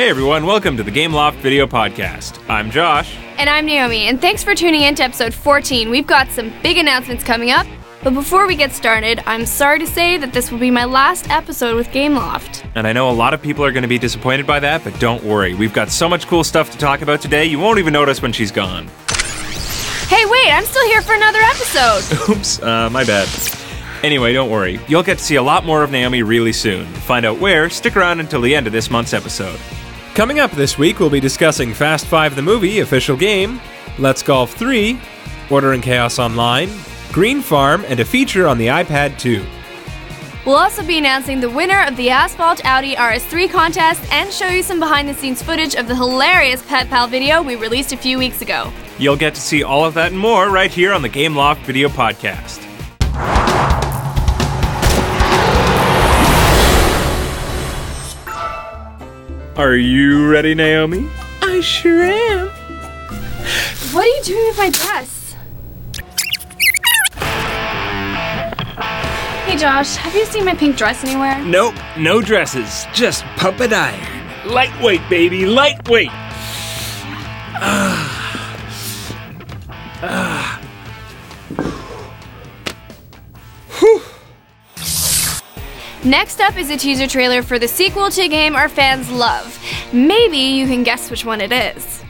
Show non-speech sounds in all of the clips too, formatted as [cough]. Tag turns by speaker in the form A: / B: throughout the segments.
A: Hey everyone, welcome to the Gameloft Video Podcast. I'm Josh.
B: And I'm Naomi, and thanks for tuning in to episode 14. We've got some big announcements coming up. But before we get started, I'm sorry to say that this will be my last episode with Gameloft.
A: And I know a lot of people are going to be disappointed by that, but don't worry. We've got so much cool stuff to talk about today, you won't even notice when she's gone.
B: Hey, wait, I'm still here for another episode. [laughs]
A: Oops, uh, my bad. Anyway, don't worry. You'll get to see a lot more of Naomi really soon. To find out where, stick around until the end of this month's episode. Coming up this week, we'll be discussing Fast 5 the movie, official game, Let's Golf 3, Order and Chaos Online, Green Farm, and a feature on the iPad 2.
B: We'll also be announcing the winner of the Asphalt Audi RS3 contest and show you some behind the scenes footage of the hilarious Pet Pal video we released a few weeks ago.
A: You'll get to see all of that and more right here on the Gameloft Video Podcast. Are you ready, Naomi?
B: I sure am. What are you doing with my dress? Hey Josh, have you seen my pink dress anywhere?
A: Nope, no dresses, just puppet iron. Lightweight, baby, lightweight.
B: Next up is a teaser trailer for the sequel to a game our fans love. Maybe you can guess which one it is.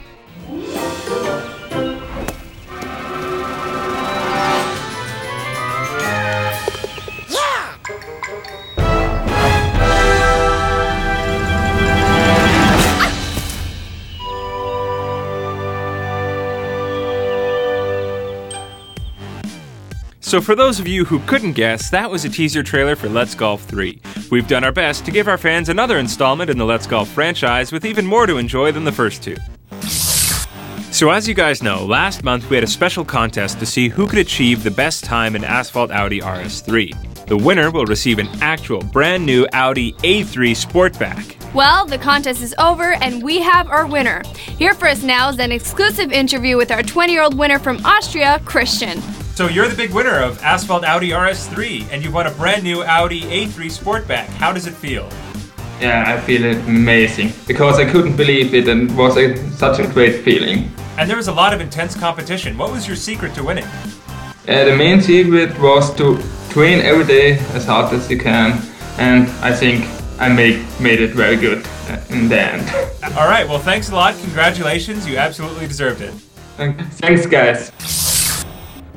A: So, for those of you who couldn't guess, that was a teaser trailer for Let's Golf 3. We've done our best to give our fans another installment in the Let's Golf franchise with even more to enjoy than the first two. So, as you guys know, last month we had a special contest to see who could achieve the best time in Asphalt Audi RS3. The winner will receive an actual brand new Audi A3 Sportback.
B: Well, the contest is over and we have our winner. Here for us now is an exclusive interview with our 20 year old winner from Austria, Christian.
A: So you're the big winner of Asphalt Audi RS3, and you won a brand new Audi A3 Sportback. How does it feel?
C: Yeah, I feel it amazing because I couldn't believe it and it was a, such a great feeling.
A: And there was a lot of intense competition. What was your secret to winning?
C: Uh, the main secret was to train every day as hard as you can, and I think I made made it very good uh, in the end. [laughs]
A: All right, well, thanks a lot. Congratulations. You absolutely deserved it.
C: Thanks, guys.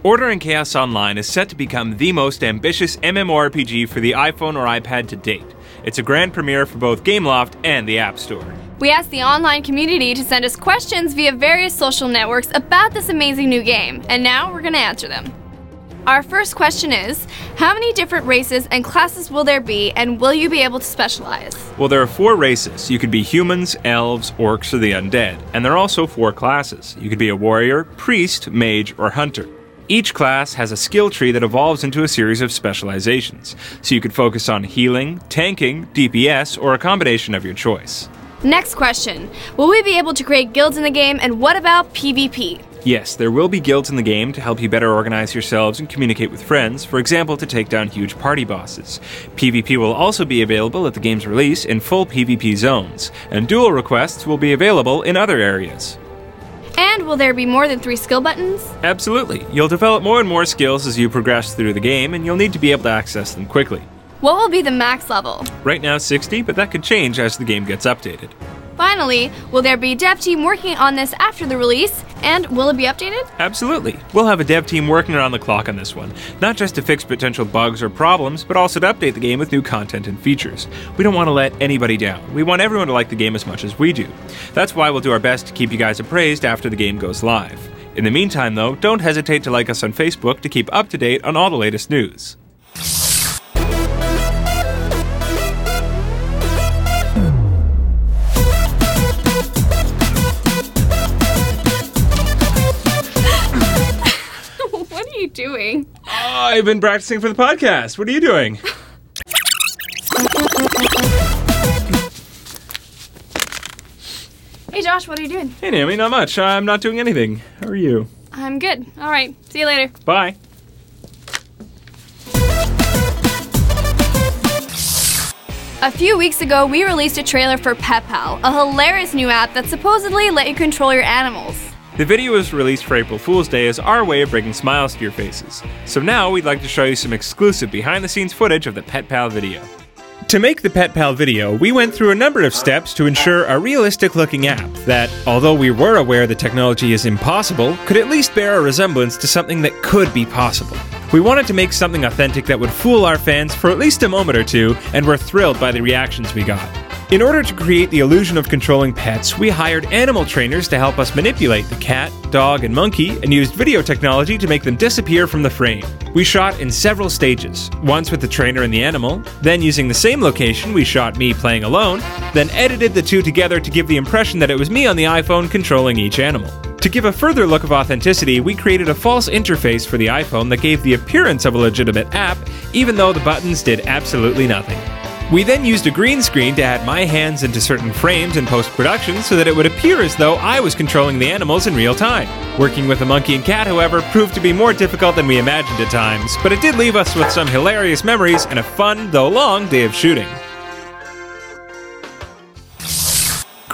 A: Order and Chaos Online is set to become the most ambitious MMORPG for the iPhone or iPad to date. It's a grand premiere for both Gameloft and the App Store.
B: We asked the online community to send us questions via various social networks about this amazing new game, and now we're going to answer them. Our first question is How many different races and classes will there be, and will you be able to specialize?
A: Well, there are four races. You could be humans, elves, orcs, or the undead. And there are also four classes. You could be a warrior, priest, mage, or hunter. Each class has a skill tree that evolves into a series of specializations, so you could focus on healing, tanking, DPS, or a combination of your choice.
B: Next question Will we be able to create guilds in the game, and what about PvP?
A: Yes, there will be guilds in the game to help you better organize yourselves and communicate with friends, for example, to take down huge party bosses. PvP will also be available at the game's release in full PvP zones, and duel requests will be available in other areas.
B: And will there be more than three skill buttons?
A: Absolutely. You'll develop more and more skills as you progress through the game, and you'll need to be able to access them quickly.
B: What will be the max level?
A: Right now, 60, but that could change as the game gets updated.
B: Finally, will there be a dev team working on this after the release? And will it be updated?
A: Absolutely. We'll have a dev team working around the clock on this one, not just to fix potential bugs or problems, but also to update the game with new content and features. We don't want to let anybody down. We want everyone to like the game as much as we do. That's why we'll do our best to keep you guys appraised after the game goes live. In the meantime, though, don't hesitate to like us on Facebook to keep up to date on all the latest news.
B: Doing?
A: Oh, I've been practicing for the podcast. What are you doing?
B: hey, Josh, what are you doing?
A: Hey, Naomi, not much. I'm not doing anything. How are you?
B: I'm good. All right. See you later.
A: Bye.
B: A few weeks ago, we released a trailer for Pet Pal, a hilarious new app that supposedly let you control your animals.
A: The video was released for April Fool's Day as our way of bringing smiles to your faces. So now we'd like to show you some exclusive behind the scenes footage of the Pet Pal video. To make the Pet Pal video, we went through a number of steps to ensure a realistic looking app that, although we were aware the technology is impossible, could at least bear a resemblance to something that could be possible. We wanted to make something authentic that would fool our fans for at least a moment or two, and we're thrilled by the reactions we got. In order to create the illusion of controlling pets, we hired animal trainers to help us manipulate the cat, dog, and monkey, and used video technology to make them disappear from the frame. We shot in several stages once with the trainer and the animal, then using the same location, we shot me playing alone, then edited the two together to give the impression that it was me on the iPhone controlling each animal. To give a further look of authenticity, we created a false interface for the iPhone that gave the appearance of a legitimate app, even though the buttons did absolutely nothing. We then used a green screen to add my hands into certain frames in post production so that it would appear as though I was controlling the animals in real time. Working with a monkey and cat, however, proved to be more difficult than we imagined at times, but it did leave us with some hilarious memories and a fun, though long, day of shooting.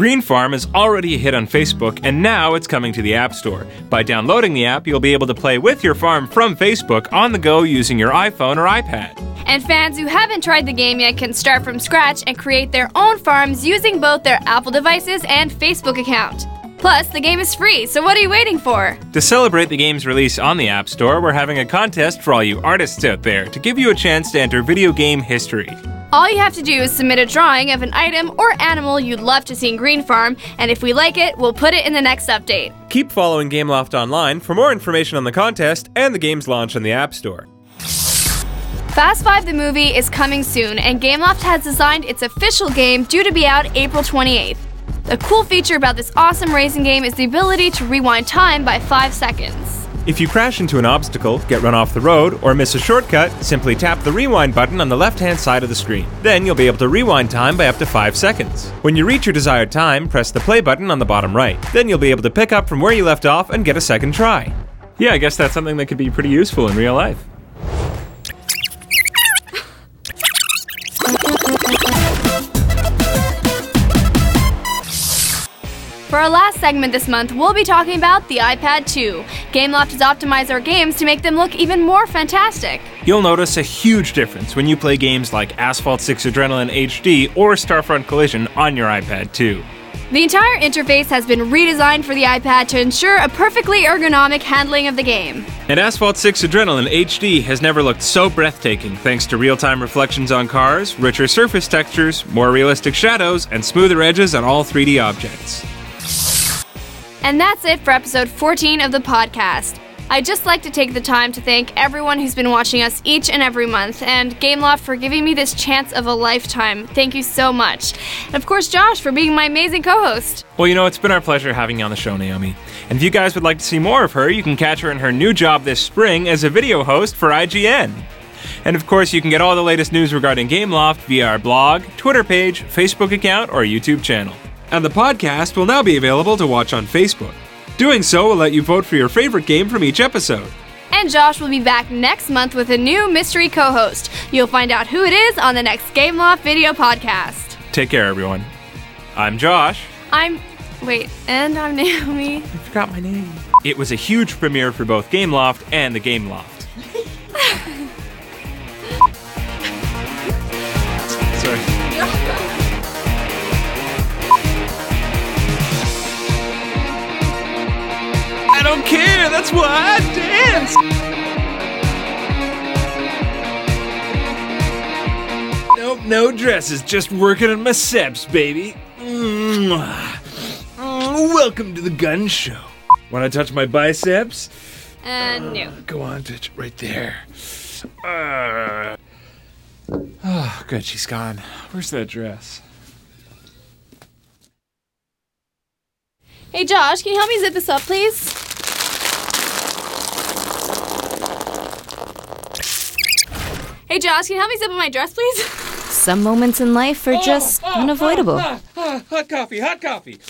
A: Green Farm is already a hit on Facebook, and now it's coming to the App Store. By downloading the app, you'll be able to play with your farm from Facebook on the go using your iPhone or iPad.
B: And fans who haven't tried the game yet can start from scratch and create their own farms using both their Apple devices and Facebook account. Plus, the game is free, so what are you waiting for?
A: To celebrate the game's release on the App Store, we're having a contest for all you artists out there to give you a chance to enter video game history.
B: All you have to do is submit a drawing of an item or animal you'd love to see in Green Farm, and if we like it, we'll put it in the next update.
A: Keep following Gameloft online for more information on the contest and the game's launch on the App Store.
B: Fast 5 the movie is coming soon, and Gameloft has designed its official game due to be out April 28th. The cool feature about this awesome racing game is the ability to rewind time by 5 seconds.
A: If you crash into an obstacle, get run off the road, or miss a shortcut, simply tap the rewind button on the left hand side of the screen. Then you'll be able to rewind time by up to 5 seconds. When you reach your desired time, press the play button on the bottom right. Then you'll be able to pick up from where you left off and get a second try. Yeah, I guess that's something that could be pretty useful in real life.
B: For our last segment this month, we'll be talking about the iPad 2. Gameloft has optimized our games to make them look even more fantastic.
A: You'll notice a huge difference when you play games like Asphalt 6 Adrenaline HD or Starfront Collision on your iPad 2.
B: The entire interface has been redesigned for the iPad to ensure a perfectly ergonomic handling of the game.
A: And Asphalt 6 Adrenaline HD has never looked so breathtaking thanks to real time reflections on cars, richer surface textures, more realistic shadows, and smoother edges on all 3D objects.
B: And that's it for episode 14 of the podcast. I'd just like to take the time to thank everyone who's been watching us each and every month, and Gameloft for giving me this chance of a lifetime. Thank you so much. And of course, Josh for being my amazing co host.
A: Well, you know, it's been our pleasure having you on the show, Naomi. And if you guys would like to see more of her, you can catch her in her new job this spring as a video host for IGN. And of course, you can get all the latest news regarding Gameloft via our blog, Twitter page, Facebook account, or YouTube channel and the podcast will now be available to watch on Facebook. Doing so will let you vote for your favorite game from each episode.
B: And Josh will be back next month with a new mystery co host. You'll find out who it is on the next Gameloft video podcast.
A: Take care, everyone. I'm Josh.
B: I'm. Wait, and I'm [laughs] Naomi. I
A: forgot my name. It was a huge premiere for both Gameloft and the Gameloft. [laughs] don't care. That's why I dance. Nope, no dresses. Just working on my seps, baby. Welcome to the gun show. Want to touch my biceps?
B: Uh, no. Uh,
A: go on, touch it right there. Uh. Oh, good, she's gone. Where's that dress?
B: Hey Josh, can you help me zip this up, please? Hey, Josh, can you help me zip up my dress, please?
D: Some moments in life are oh, just oh, oh, unavoidable.
A: Oh, oh hot coffee, hot coffee.